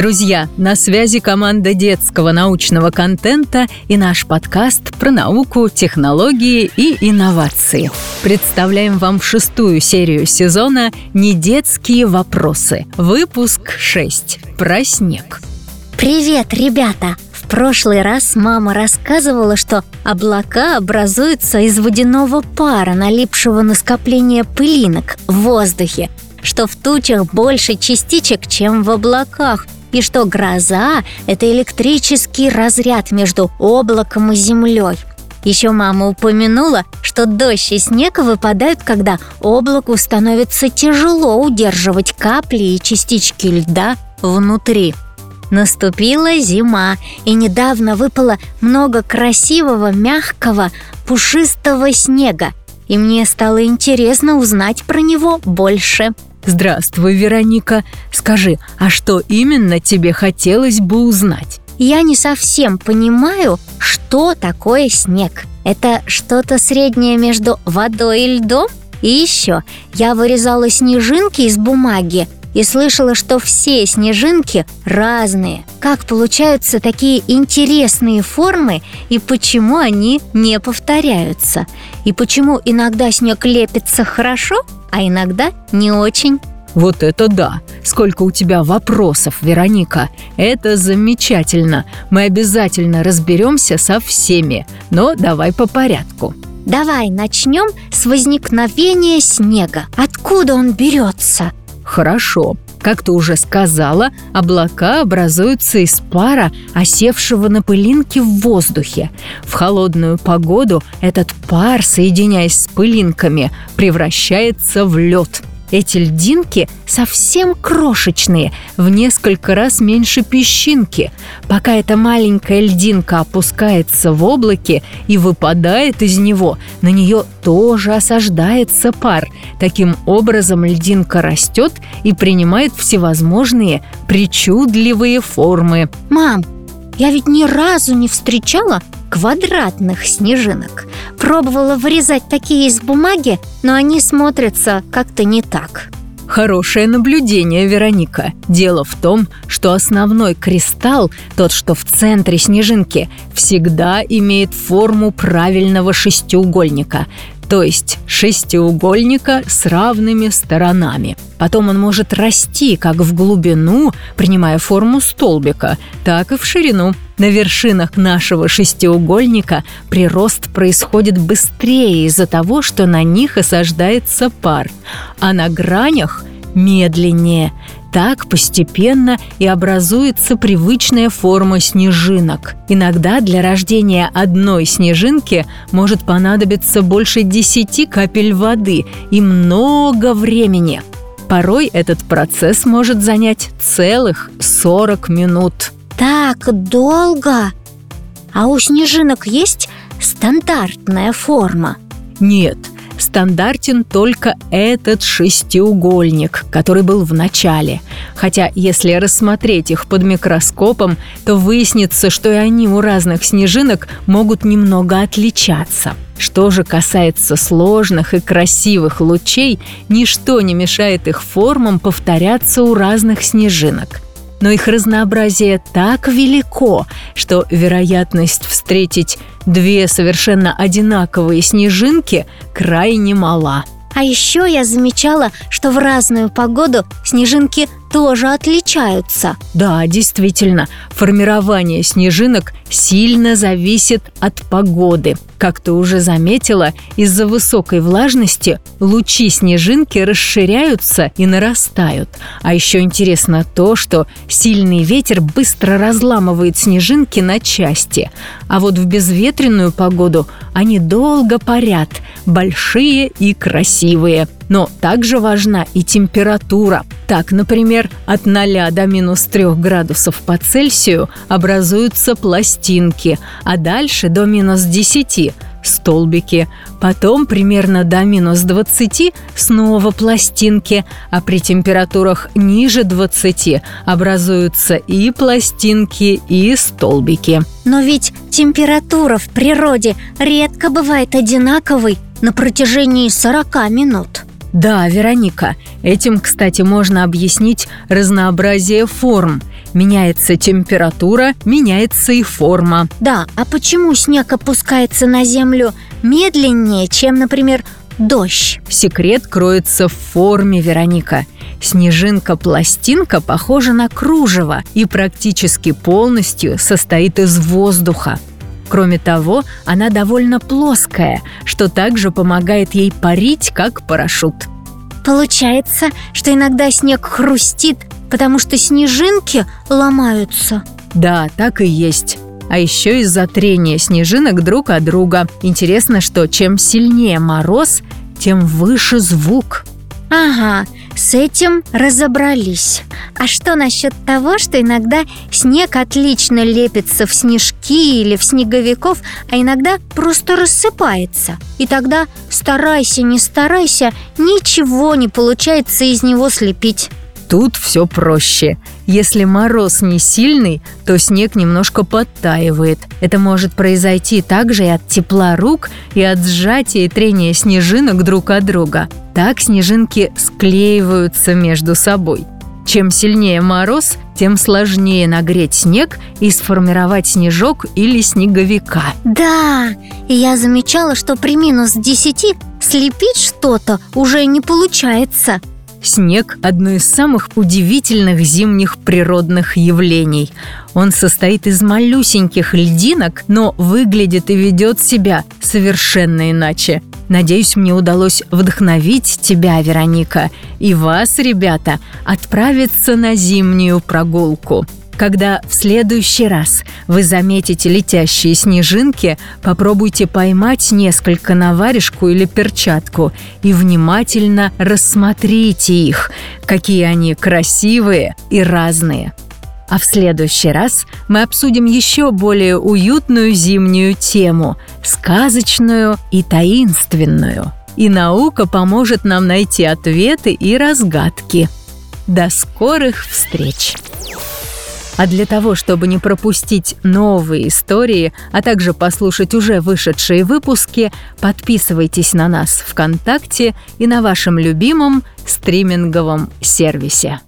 Друзья, на связи команда детского научного контента и наш подкаст про науку, технологии и инновации. Представляем вам шестую серию сезона «Недетские вопросы». Выпуск 6. Про снег. Привет, ребята! В прошлый раз мама рассказывала, что облака образуются из водяного пара, налипшего на скопление пылинок в воздухе, что в тучах больше частичек, чем в облаках – и что гроза – это электрический разряд между облаком и землей. Еще мама упомянула, что дождь и снег выпадают, когда облаку становится тяжело удерживать капли и частички льда внутри. Наступила зима, и недавно выпало много красивого, мягкого, пушистого снега, и мне стало интересно узнать про него больше. Здравствуй, Вероника. Скажи, а что именно тебе хотелось бы узнать? Я не совсем понимаю, что такое снег. Это что-то среднее между водой и льдом? И еще, я вырезала снежинки из бумаги и слышала, что все снежинки разные. Как получаются такие интересные формы и почему они не повторяются? И почему иногда снег лепится хорошо, а иногда не очень. Вот это да! Сколько у тебя вопросов, Вероника! Это замечательно! Мы обязательно разберемся со всеми, но давай по порядку. Давай начнем с возникновения снега. Откуда он берется? Хорошо. Как ты уже сказала, облака образуются из пара, осевшего на пылинке в воздухе. В холодную погоду этот пар, соединяясь с пылинками, превращается в лед – эти льдинки совсем крошечные, в несколько раз меньше песчинки. Пока эта маленькая льдинка опускается в облаке и выпадает из него, на нее тоже осаждается пар. Таким образом льдинка растет и принимает всевозможные причудливые формы. Мам, я ведь ни разу не встречала квадратных снежинок. Пробовала вырезать такие из бумаги, но они смотрятся как-то не так. Хорошее наблюдение, Вероника. Дело в том, что основной кристалл, тот, что в центре снежинки, всегда имеет форму правильного шестиугольника то есть шестиугольника с равными сторонами. Потом он может расти как в глубину, принимая форму столбика, так и в ширину. На вершинах нашего шестиугольника прирост происходит быстрее из-за того, что на них осаждается пар, а на гранях медленнее. Так постепенно и образуется привычная форма снежинок. Иногда для рождения одной снежинки может понадобиться больше десяти капель воды и много времени. Порой этот процесс может занять целых 40 минут. Так долго? А у снежинок есть стандартная форма? Нет, стандартен только этот шестиугольник, который был в начале. Хотя, если рассмотреть их под микроскопом, то выяснится, что и они у разных снежинок могут немного отличаться. Что же касается сложных и красивых лучей, ничто не мешает их формам повторяться у разных снежинок – но их разнообразие так велико, что вероятность встретить две совершенно одинаковые снежинки крайне мала. А еще я замечала, что в разную погоду снежинки тоже отличаются. Да, действительно, формирование снежинок сильно зависит от погоды. Как ты уже заметила, из-за высокой влажности лучи снежинки расширяются и нарастают. А еще интересно то, что сильный ветер быстро разламывает снежинки на части. А вот в безветренную погоду они долго парят, большие и красивые – но также важна и температура. Так, например, от 0 до минус 3 градусов по Цельсию образуются пластинки, а дальше до минус 10 – столбики. Потом примерно до минус 20 снова пластинки, а при температурах ниже 20 образуются и пластинки, и столбики. Но ведь температура в природе редко бывает одинаковой на протяжении 40 минут. Да, Вероника, этим, кстати, можно объяснить разнообразие форм. Меняется температура, меняется и форма. Да, а почему снег опускается на землю медленнее, чем, например, дождь? Секрет кроется в форме, Вероника. Снежинка-пластинка похожа на кружево и практически полностью состоит из воздуха. Кроме того, она довольно плоская, что также помогает ей парить, как парашют. Получается, что иногда снег хрустит, потому что снежинки ломаются. Да, так и есть. А еще из-за трения снежинок друг от друга. Интересно, что чем сильнее мороз, тем выше звук. Ага, с этим разобрались. А что насчет того, что иногда снег отлично лепится в снежки или в снеговиков, а иногда просто рассыпается? И тогда старайся, не старайся, ничего не получается из него слепить. Тут все проще. Если мороз не сильный, то снег немножко подтаивает. Это может произойти также и от тепла рук, и от сжатия и трения снежинок друг от друга. Так снежинки склеиваются между собой. Чем сильнее мороз, тем сложнее нагреть снег и сформировать снежок или снеговика. Да, я замечала, что при минус 10 слепить что-то уже не получается. Снег – одно из самых удивительных зимних природных явлений. Он состоит из малюсеньких льдинок, но выглядит и ведет себя совершенно иначе. Надеюсь, мне удалось вдохновить тебя, Вероника, и вас, ребята, отправиться на зимнюю прогулку. Когда в следующий раз вы заметите летящие снежинки, попробуйте поймать несколько на варежку или перчатку и внимательно рассмотрите их, какие они красивые и разные. А в следующий раз мы обсудим еще более уютную зимнюю тему – сказочную и таинственную. И наука поможет нам найти ответы и разгадки. До скорых встреч! А для того, чтобы не пропустить новые истории, а также послушать уже вышедшие выпуски, подписывайтесь на нас ВКонтакте и на вашем любимом стриминговом сервисе.